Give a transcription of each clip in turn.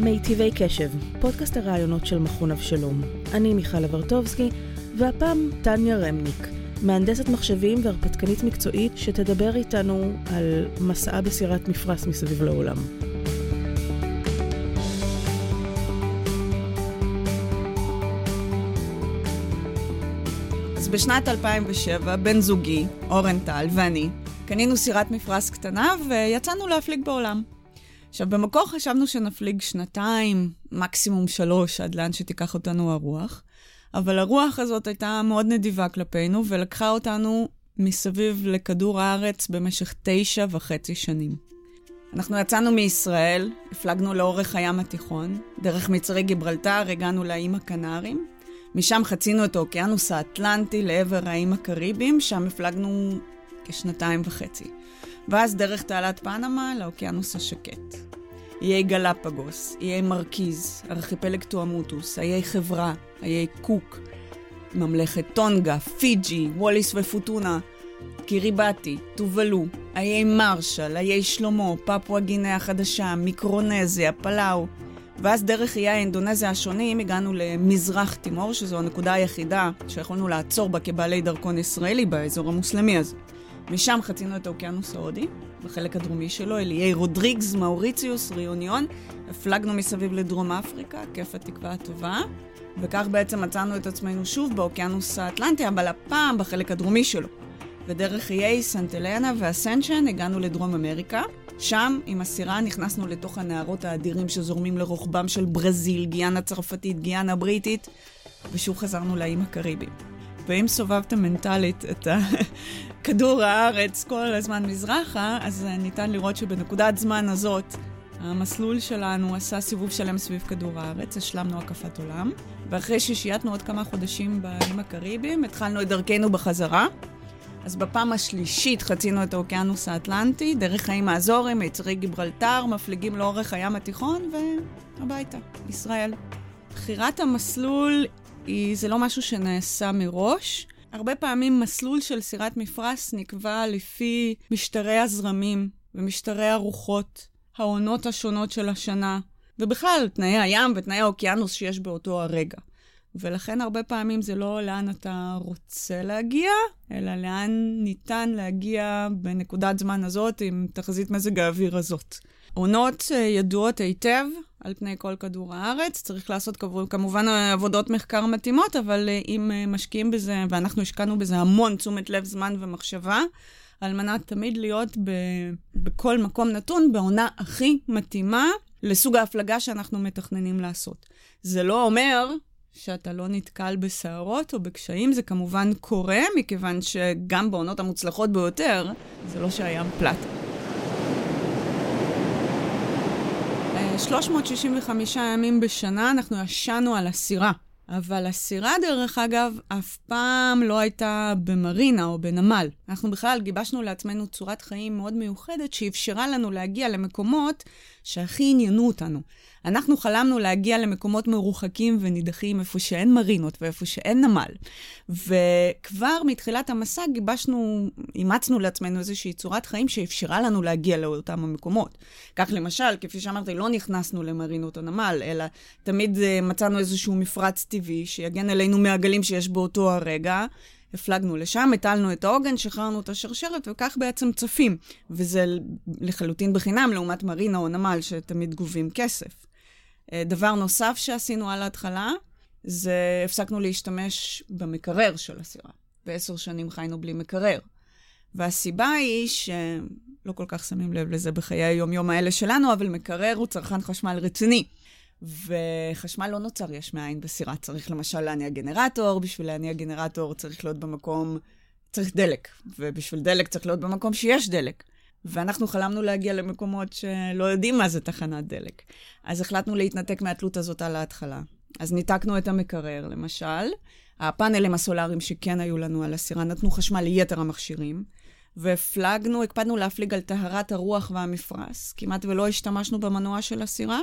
מיטיבי קשב, פודקאסט הרעיונות של מכון אבשלום. אני מיכל אברטובסקי, והפעם טניה רמניק, מהנדסת מחשבים והרפתקנית מקצועית שתדבר איתנו על מסעה בסירת מפרש מסביב לעולם. אז בשנת 2007, בן זוגי, אורן טל ואני, קנינו סירת מפרש קטנה ויצאנו להפליג בעולם. עכשיו, במקור חשבנו שנפליג שנתיים, מקסימום שלוש, עד לאן שתיקח אותנו הרוח, אבל הרוח הזאת הייתה מאוד נדיבה כלפינו ולקחה אותנו מסביב לכדור הארץ במשך תשע וחצי שנים. אנחנו יצאנו מישראל, הפלגנו לאורך הים התיכון, דרך מצרי גיברלטר הגענו לאיים הקנרים, משם חצינו את האוקיינוס האטלנטי לעבר האיים הקריביים, שם הפלגנו כשנתיים וחצי. ואז דרך תעלת פנמה לאוקיינוס השקט. איי גלפגוס, איי מרכיז, ארכיפלג טואמוטוס, איי חברה, איי קוק, ממלכת טונגה, פיג'י, ווליס ופוטונה, קיריבטי, טובלו, איי מרשל, איי שלמה, פפואה גינאה החדשה, מיקרונזיה, פלאו. ואז דרך איי האינדונזיה השונים הגענו למזרח תימור, שזו הנקודה היחידה שיכולנו לעצור בה כבעלי דרכון ישראלי באזור המוסלמי הזה. משם חצינו את האוקיינוס ההודי, בחלק הדרומי שלו, אל איי רודריגס, מאוריציוס, ריוניון. הפלגנו מסביב לדרום אפריקה, כף התקווה הטובה. וכך בעצם מצאנו את עצמנו שוב באוקיינוס האטלנטי, אבל הפעם בחלק הדרומי שלו. ודרך איי סנט הלנה ואסנשן הגענו לדרום אמריקה. שם, עם הסירה, נכנסנו לתוך הנהרות האדירים שזורמים לרוחבם של ברזיל, גיאנה צרפתית, גיאנה בריטית, ושוב חזרנו לאיים הקריביים. ואם סובבת מנטלית את כדור הארץ כל הזמן מזרחה, אז ניתן לראות שבנקודת זמן הזאת, המסלול שלנו עשה סיבוב שלם סביב כדור הארץ, השלמנו הקפת עולם, ואחרי ששייתנו עוד כמה חודשים באיים הקריביים, התחלנו את דרכנו בחזרה. אז בפעם השלישית חצינו את האוקיינוס האטלנטי, דרך האיים האזורים, מיצרי גיברלטר, מפליגים לאורך הים התיכון, והביתה, ישראל. בחירת המסלול היא, זה לא משהו שנעשה מראש. הרבה פעמים מסלול של סירת מפרש נקבע לפי משטרי הזרמים ומשטרי הרוחות, העונות השונות של השנה, ובכלל תנאי הים ותנאי האוקיינוס שיש באותו הרגע. ולכן הרבה פעמים זה לא לאן אתה רוצה להגיע, אלא לאן ניתן להגיע בנקודת זמן הזאת עם תחזית מזג האוויר הזאת. עונות אה, ידועות היטב על פני כל כדור הארץ. צריך לעשות כמובן עבודות מחקר מתאימות, אבל אה, אם אה, משקיעים בזה, ואנחנו השקענו בזה המון תשומת לב, זמן ומחשבה, על מנת תמיד להיות ב, בכל מקום נתון בעונה הכי מתאימה לסוג ההפלגה שאנחנו מתכננים לעשות. זה לא אומר שאתה לא נתקל בסערות או בקשיים, זה כמובן קורה, מכיוון שגם בעונות המוצלחות ביותר, זה לא שהים פלט. 365 ימים בשנה אנחנו ישנו על הסירה. אבל הסירה, דרך אגב, אף פעם לא הייתה במרינה או בנמל. אנחנו בכלל גיבשנו לעצמנו צורת חיים מאוד מיוחדת שאפשרה לנו להגיע למקומות שהכי עניינו אותנו. אנחנו חלמנו להגיע למקומות מרוחקים ונידחים, איפה שאין מרינות ואיפה שאין נמל. וכבר מתחילת המסע גיבשנו, אימצנו לעצמנו איזושהי צורת חיים שאפשרה לנו להגיע לאותם המקומות. כך למשל, כפי שאמרתי, לא נכנסנו למרינות או נמל, אלא תמיד uh, מצאנו איזשהו מפרץ טבעי שיגן עלינו מהגלים שיש באותו הרגע. הפלגנו לשם, הטלנו את העוגן, שחררנו את השרשרת, וכך בעצם צפים. וזה לחלוטין בחינם, לעומת מרינה או נמל, שתמיד גובים כסף. אה, דבר נוסף שעשינו על ההתחלה, זה הפסקנו להשתמש במקרר של הסירה. ועשר שנים חיינו בלי מקרר. והסיבה היא שלא כל כך שמים לב לזה בחיי היום-יום האלה שלנו, אבל מקרר הוא צרכן חשמל רציני. וחשמל לא נוצר יש מאין בסירה. צריך למשל להניע גנרטור, בשביל להניע גנרטור צריך להיות במקום, צריך דלק. ובשביל דלק צריך להיות במקום שיש דלק. ואנחנו חלמנו להגיע למקומות שלא יודעים מה זה תחנת דלק. אז החלטנו להתנתק מהתלות הזאת על ההתחלה. אז ניתקנו את המקרר, למשל. הפאנלים הסולאריים שכן היו לנו על הסירה נתנו חשמל ליתר המכשירים. והפלגנו, הקפדנו להפליג על טהרת הרוח והמפרש. כמעט ולא השתמשנו במנוע של הסירה.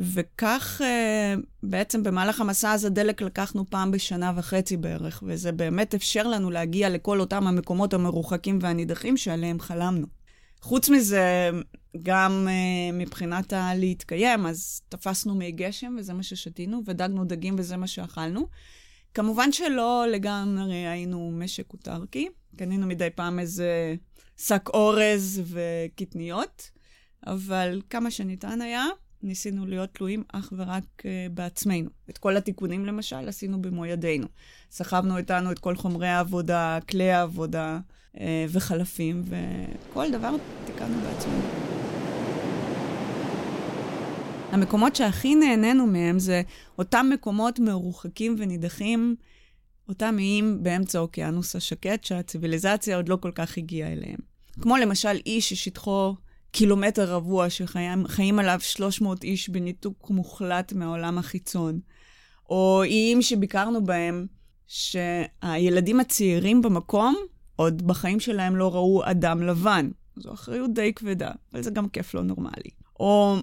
וכך uh, בעצם במהלך המסע הזה דלק לקחנו פעם בשנה וחצי בערך, וזה באמת אפשר לנו להגיע לכל אותם המקומות המרוחקים והנידחים שעליהם חלמנו. חוץ מזה, גם uh, מבחינת הלהתקיים, אז תפסנו מי גשם וזה מה ששתינו, ודגנו דגים וזה מה שאכלנו. כמובן שלא לגמרי היינו משק אוטרקי, קנינו מדי פעם איזה שק אורז וקטניות, אבל כמה שניתן היה, ניסינו להיות תלויים אך ורק uh, בעצמנו. את כל התיקונים, למשל, עשינו במו ידינו. סחבנו איתנו את כל חומרי העבודה, כלי העבודה uh, וחלפים, וכל דבר תיקנו בעצמנו. המקומות שהכי נהנינו מהם זה אותם מקומות מרוחקים ונידחים, אותם איים באמצע האוקיינוס השקט, שהציוויליזציה עוד לא כל כך הגיעה אליהם. כמו למשל אי ששטחו קילומטר רבוע, שחיים עליו 300 איש בניתוק מוחלט מהעולם החיצון. או איים שביקרנו בהם, שהילדים הצעירים במקום עוד בחיים שלהם לא ראו אדם לבן. זו אחריות די כבדה, אבל זה גם כיף לא נורמלי. או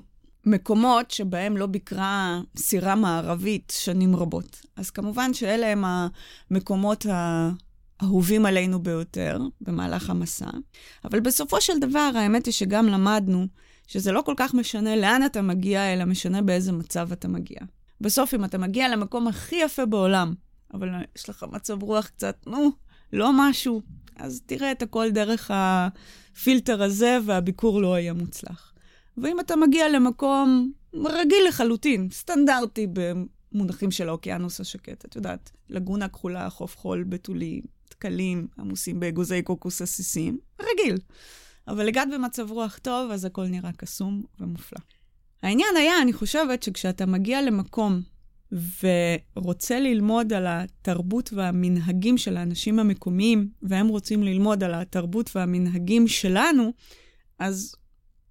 מקומות שבהם לא ביקרה סירה מערבית שנים רבות. אז כמובן שאלה הם המקומות האהובים עלינו ביותר במהלך המסע. אבל בסופו של דבר, האמת היא שגם למדנו שזה לא כל כך משנה לאן אתה מגיע, אלא משנה באיזה מצב אתה מגיע. בסוף, אם אתה מגיע למקום הכי יפה בעולם, אבל יש לך מצב רוח קצת, נו, לא משהו, אז תראה את הכל דרך הפילטר הזה, והביקור לא יהיה מוצלח. ואם אתה מגיע למקום רגיל לחלוטין, סטנדרטי במונחים של האוקיינוס השקט, את יודעת, לגונה כחולה, חוף חול בתולי, דקלים עמוסים באגוזי קוקוס עסיסים, רגיל. אבל הגעת במצב רוח טוב, אז הכל נראה קסום ומופלא. העניין היה, אני חושבת, שכשאתה מגיע למקום ורוצה ללמוד על התרבות והמנהגים של האנשים המקומיים, והם רוצים ללמוד על התרבות והמנהגים שלנו, אז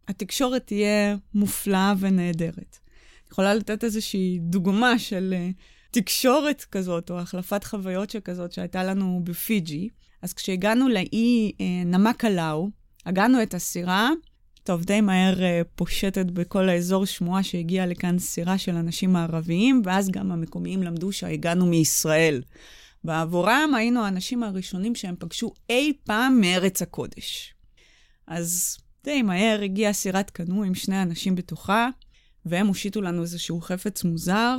התקשורת תהיה מופלאה ונהדרת. אני יכולה לתת איזושהי דוגמה של uh, תקשורת כזאת, או החלפת חוויות שכזאת שהייתה לנו בפיג'י. אז כשהגענו לאי uh, נמקלאו, הגענו את הסירה, טוב, די מהר uh, פושטת בכל האזור שמועה שהגיעה לכאן סירה של אנשים מערביים, ואז גם המקומיים למדו שהגענו מישראל. בעבורם היינו האנשים הראשונים שהם פגשו אי פעם מארץ הקודש. אז די מהר הגיעה סירת קנו עם שני אנשים בתוכה, והם הושיטו לנו איזשהו חפץ מוזר,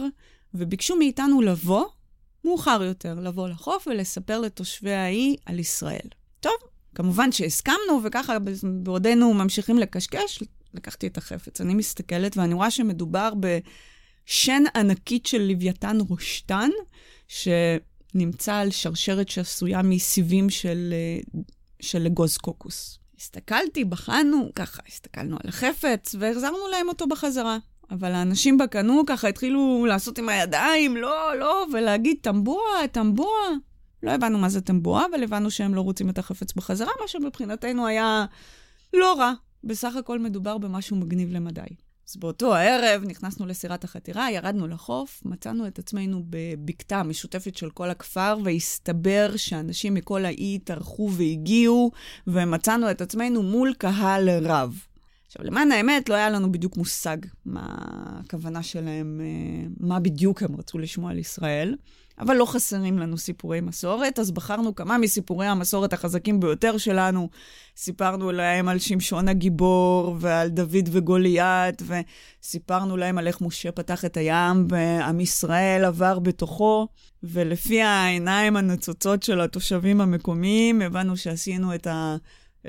וביקשו מאיתנו לבוא, מאוחר יותר, לבוא לחוף ולספר לתושבי האי על ישראל. טוב, כמובן שהסכמנו, וככה בעודנו ממשיכים לקשקש, לקחתי את החפץ. אני מסתכלת ואני רואה שמדובר בשן ענקית של לוויתן רושטן, שנמצא על שרשרת שעשויה מסיבים של, של אגוז קוקוס. הסתכלתי, בחנו, ככה, הסתכלנו על החפץ, והחזרנו להם אותו בחזרה. אבל האנשים בקנו ככה התחילו לעשות עם הידיים, לא, לא, ולהגיד, טמבוע, טמבוע. לא הבנו מה זה טמבוע, אבל הבנו שהם לא רוצים את החפץ בחזרה, מה שמבחינתנו היה לא רע. בסך הכל מדובר במשהו מגניב למדי. אז באותו הערב נכנסנו לסירת החתירה, ירדנו לחוף, מצאנו את עצמנו בבקתה משותפת של כל הכפר, והסתבר שאנשים מכל האי טרחו והגיעו, ומצאנו את עצמנו מול קהל רב. עכשיו, למען האמת, לא היה לנו בדיוק מושג מה הכוונה שלהם, אה, מה בדיוק הם רצו לשמוע על ישראל. אבל לא חסרים לנו סיפורי מסורת, אז בחרנו כמה מסיפורי המסורת החזקים ביותר שלנו. סיפרנו להם על שמשון הגיבור ועל דוד וגוליית, וסיפרנו להם על איך משה פתח את הים ועם ישראל עבר בתוכו, ולפי העיניים הנצוצות של התושבים המקומיים, הבנו שעשינו את, ה...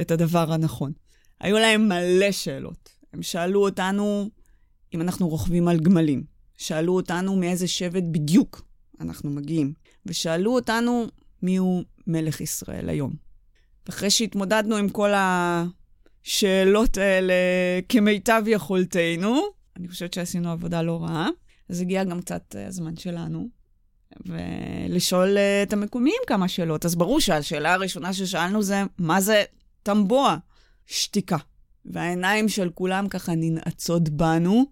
את הדבר הנכון. היו להם מלא שאלות. הם שאלו אותנו אם אנחנו רוכבים על גמלים. שאלו אותנו מאיזה שבט בדיוק אנחנו מגיעים, ושאלו אותנו מיהו מלך ישראל היום. אחרי שהתמודדנו עם כל השאלות האלה כמיטב יכולתנו, אני חושבת שעשינו עבודה לא רעה, אז הגיע גם קצת הזמן שלנו, ולשאול את המקומיים כמה שאלות. אז ברור שהשאלה הראשונה ששאלנו זה, מה זה טמבוע? שתיקה. והעיניים של כולם ככה ננעצות בנו,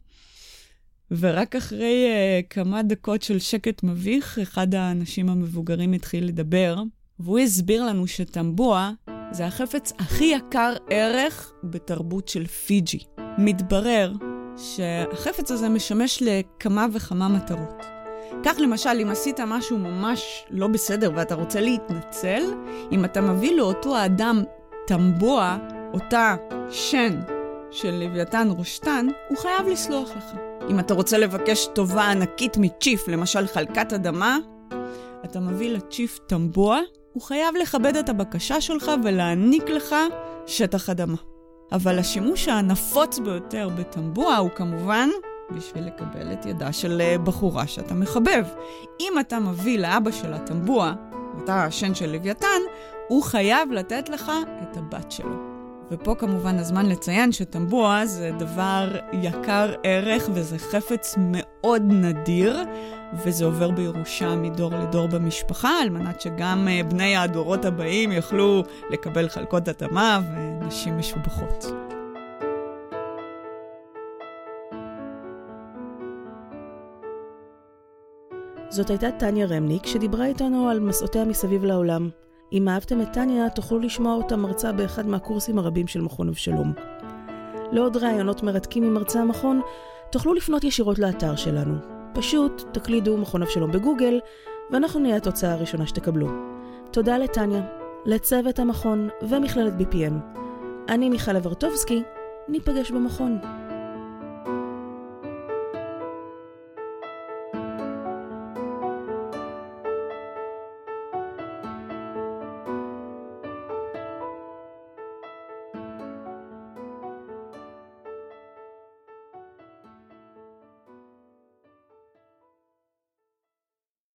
ורק אחרי uh, כמה דקות של שקט מביך, אחד האנשים המבוגרים התחיל לדבר, והוא הסביר לנו שטמבוע זה החפץ הכי יקר ערך בתרבות של פיג'י. מתברר שהחפץ הזה משמש לכמה וכמה מטרות. כך למשל, אם עשית משהו ממש לא בסדר ואתה רוצה להתנצל, אם אתה מביא לאותו האדם טמבוע, אותה שן של לוויתן רושתן, הוא חייב לסלוח לך. אם אתה רוצה לבקש טובה ענקית מצ'יף, למשל חלקת אדמה, אתה מביא לצ'יף טמבוע, הוא חייב לכבד את הבקשה שלך ולהעניק לך שטח אדמה. אבל השימוש הנפוץ ביותר בטמבוע הוא כמובן בשביל לקבל את ידה של אה, בחורה שאתה מחבב. אם אתה מביא לאבא של הטמבוע, אתה השן של לוויתן, הוא חייב לתת לך את הבת שלו. ופה כמובן הזמן לציין שטמבוע זה דבר יקר ערך וזה חפץ מאוד נדיר, וזה עובר בירושה מדור לדור במשפחה, על מנת שגם אה, בני הדורות הבאים יוכלו לקבל חלקות אדמה ונשים משובחות. זאת הייתה טניה רמניק, שדיברה איתנו על מסעותיה מסביב לעולם. אם אהבתם את טניה, תוכלו לשמוע אותה מרצה באחד מהקורסים הרבים של מכון אבשלום. לעוד ראיונות מרתקים עם מרצה המכון, תוכלו לפנות ישירות לאתר שלנו. פשוט תקלידו מכון אבשלום בגוגל, ואנחנו נהיה התוצאה הראשונה שתקבלו. תודה לטניה, לצוות המכון ומכללת BPM. אני מיכל אברטובסקי, ניפגש במכון.